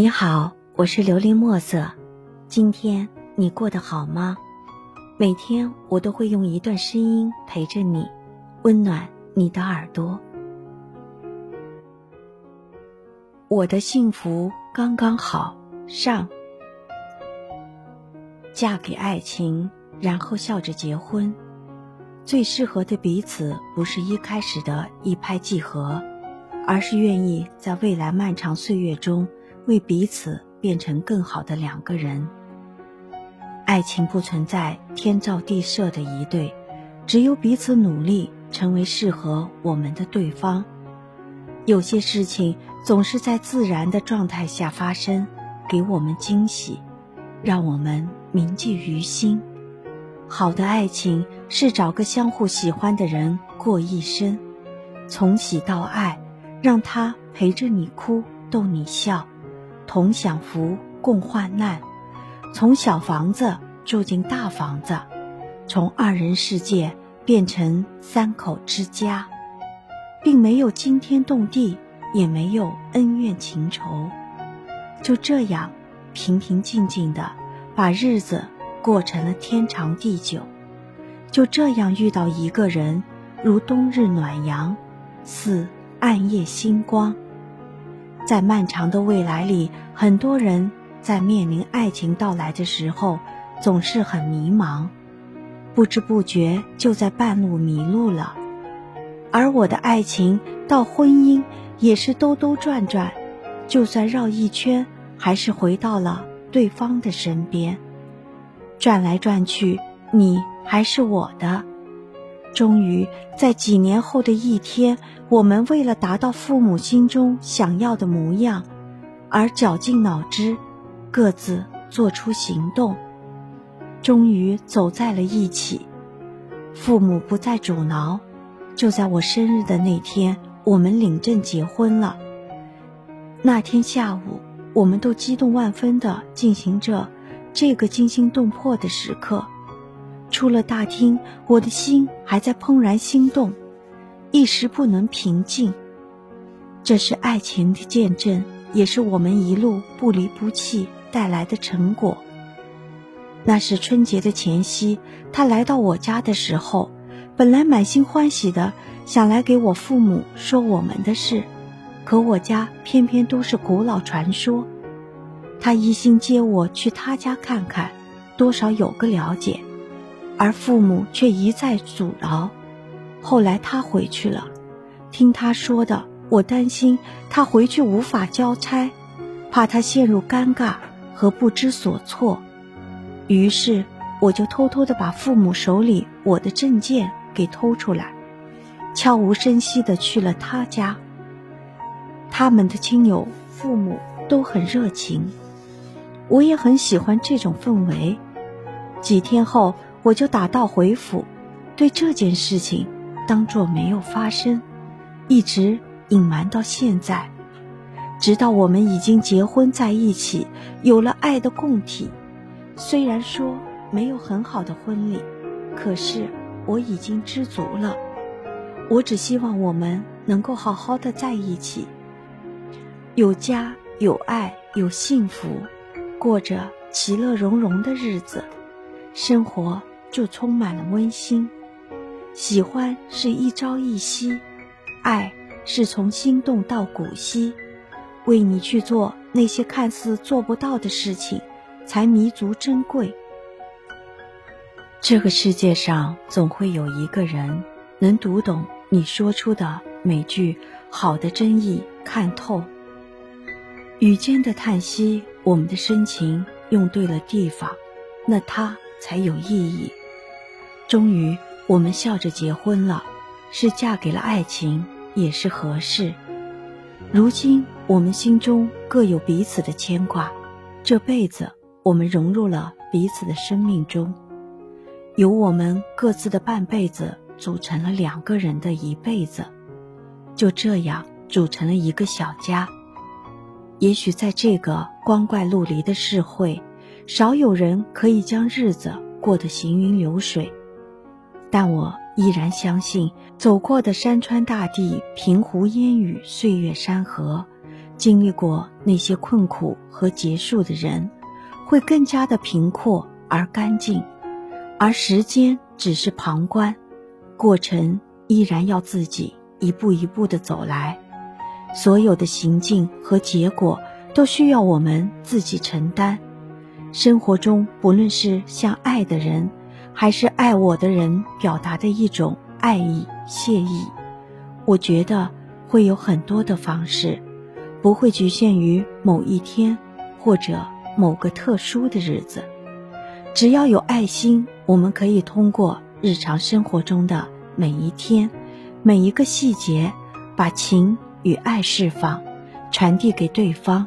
你好，我是琉璃墨色。今天你过得好吗？每天我都会用一段声音陪着你，温暖你的耳朵。我的幸福刚刚好。上，嫁给爱情，然后笑着结婚。最适合的彼此，不是一开始的一拍即合，而是愿意在未来漫长岁月中。为彼此变成更好的两个人。爱情不存在天造地设的一对，只有彼此努力，成为适合我们的对方。有些事情总是在自然的状态下发生，给我们惊喜，让我们铭记于心。好的爱情是找个相互喜欢的人过一生，从喜到爱，让他陪着你哭，逗你笑。同享福，共患难，从小房子住进大房子，从二人世界变成三口之家，并没有惊天动地，也没有恩怨情仇，就这样平平静静的把日子过成了天长地久，就这样遇到一个人，如冬日暖阳，似暗夜星光。在漫长的未来里，很多人在面临爱情到来的时候，总是很迷茫，不知不觉就在半路迷路了。而我的爱情到婚姻也是兜兜转转，就算绕一圈，还是回到了对方的身边。转来转去，你还是我的。终于在几年后的一天，我们为了达到父母心中想要的模样，而绞尽脑汁，各自做出行动，终于走在了一起。父母不再阻挠，就在我生日的那天，我们领证结婚了。那天下午，我们都激动万分地进行着这个惊心动魄的时刻。出了大厅，我的心还在怦然心动，一时不能平静。这是爱情的见证，也是我们一路不离不弃带来的成果。那是春节的前夕，他来到我家的时候，本来满心欢喜的想来给我父母说我们的事，可我家偏偏都是古老传说。他一心接我去他家看看，多少有个了解。而父母却一再阻挠，后来他回去了，听他说的，我担心他回去无法交差，怕他陷入尴尬和不知所措，于是我就偷偷的把父母手里我的证件给偷出来，悄无声息的去了他家。他们的亲友父母都很热情，我也很喜欢这种氛围。几天后。我就打道回府，对这件事情当作没有发生，一直隐瞒到现在，直到我们已经结婚在一起，有了爱的共体。虽然说没有很好的婚礼，可是我已经知足了。我只希望我们能够好好的在一起，有家有爱有幸福，过着其乐融融的日子，生活。就充满了温馨，喜欢是一朝一夕，爱是从心动到古稀，为你去做那些看似做不到的事情，才弥足珍贵。这个世界上总会有一个人能读懂你说出的每句好的真意，看透。雨间的叹息，我们的深情用对了地方，那它才有意义。终于，我们笑着结婚了，是嫁给了爱情，也是合适。如今，我们心中各有彼此的牵挂，这辈子我们融入了彼此的生命中，由我们各自的半辈子组成了两个人的一辈子，就这样组成了一个小家。也许在这个光怪陆离的社会，少有人可以将日子过得行云流水。但我依然相信，走过的山川大地、平湖烟雨、岁月山河，经历过那些困苦和结束的人，会更加的平阔而干净，而时间只是旁观，过程依然要自己一步一步的走来，所有的行径和结果都需要我们自己承担。生活中，不论是向爱的人，还是爱我的人表达的一种爱意、谢意，我觉得会有很多的方式，不会局限于某一天或者某个特殊的日子。只要有爱心，我们可以通过日常生活中的每一天、每一个细节，把情与爱释放，传递给对方。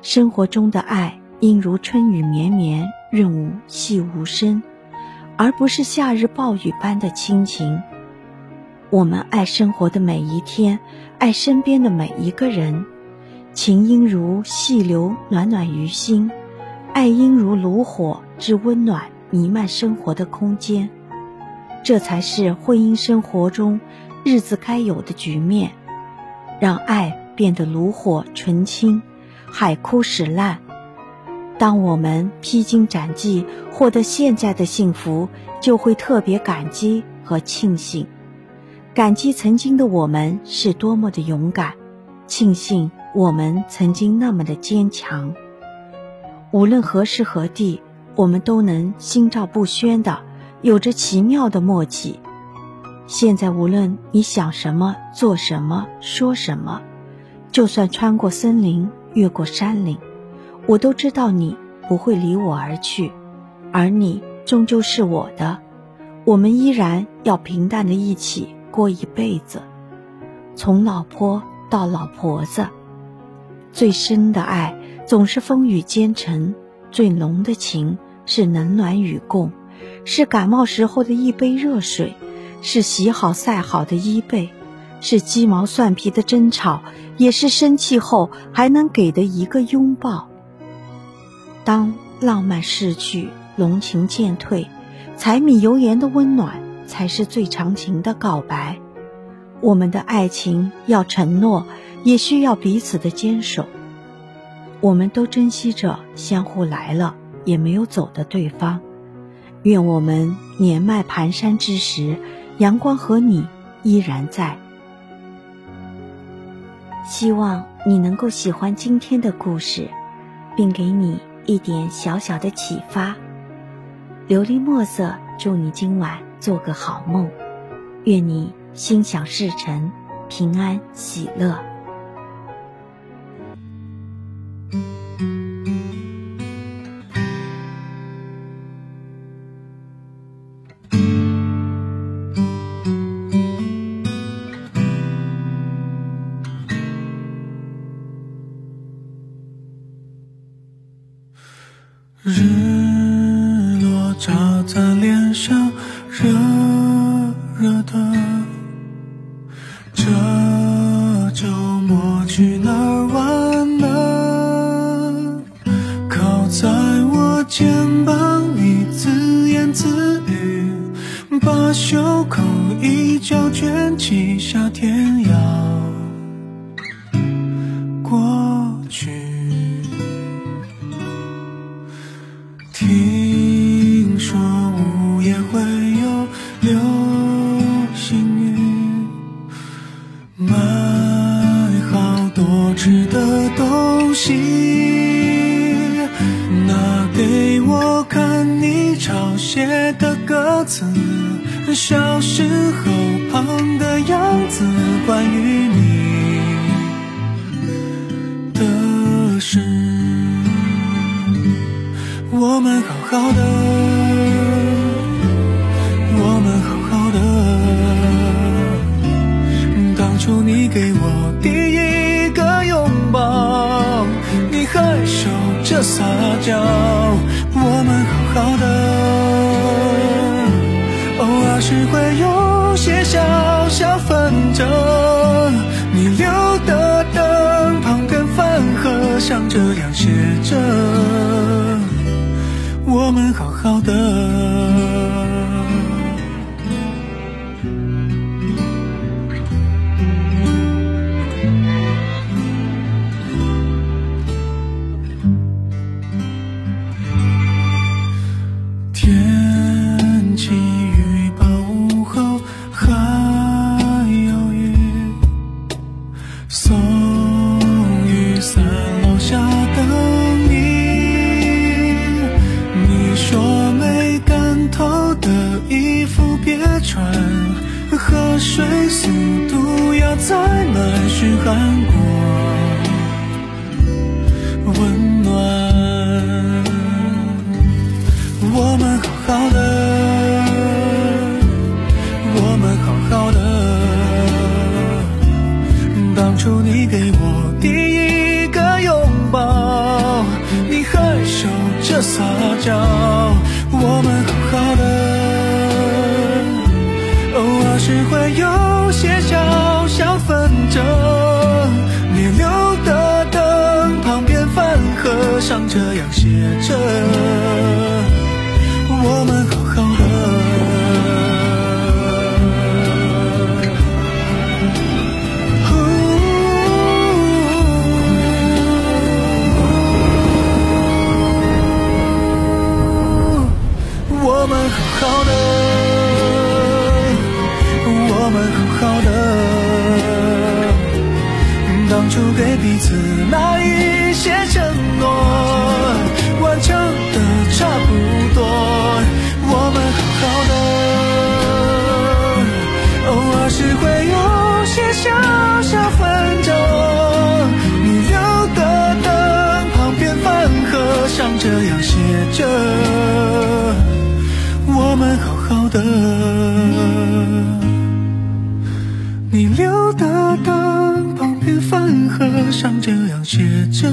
生活中的爱。应如春雨绵绵，润物细无声，而不是夏日暴雨般的亲情。我们爱生活的每一天，爱身边的每一个人，情应如细流，暖暖于心；爱应如炉火，之温暖弥漫生活的空间。这才是婚姻生活中日子该有的局面，让爱变得炉火纯青，海枯石烂。当我们披荆斩棘获得现在的幸福，就会特别感激和庆幸，感激曾经的我们是多么的勇敢，庆幸我们曾经那么的坚强。无论何时何地，我们都能心照不宣的，有着奇妙的默契。现在无论你想什么、做什么、说什么，就算穿过森林、越过山岭。我都知道你不会离我而去，而你终究是我的。我们依然要平淡的一起过一辈子，从老婆到老婆子。最深的爱总是风雨兼程，最浓的情是冷暖与共，是感冒时候的一杯热水，是洗好晒好的衣被，是鸡毛蒜皮的争吵，也是生气后还能给的一个拥抱。当浪漫逝去，浓情渐退，柴米油盐的温暖才是最长情的告白。我们的爱情要承诺，也需要彼此的坚守。我们都珍惜着相互来了也没有走的对方。愿我们年迈蹒跚之时，阳光和你依然在。希望你能够喜欢今天的故事，并给你。一点小小的启发，琉璃墨色，祝你今晚做个好梦，愿你心想事成，平安喜乐。日落照在脸上，热热的。这周末去哪玩呢？靠在我肩膀，你自言自语，把袖口一角卷起，夏天要。的东西，拿给我看你抄写的歌词，小时候胖的样子，关于你的事，我们好好的，我们好好的，当初你给我第一。抱，你害羞着撒娇，我们好好的。偶尔是会有些小小纷争，你留的灯旁边饭盒上这样写着：我们好好的。水速度要再慢续韩国温暖。我们好好的，我们好好的。当初你给我第一个拥抱，你害羞着撒娇，我们这样写着。我们好好的。我们好好的，我们好好的。当初给彼此那一些这样写着。我们好好的，你留的灯旁边饭盒上这样写着。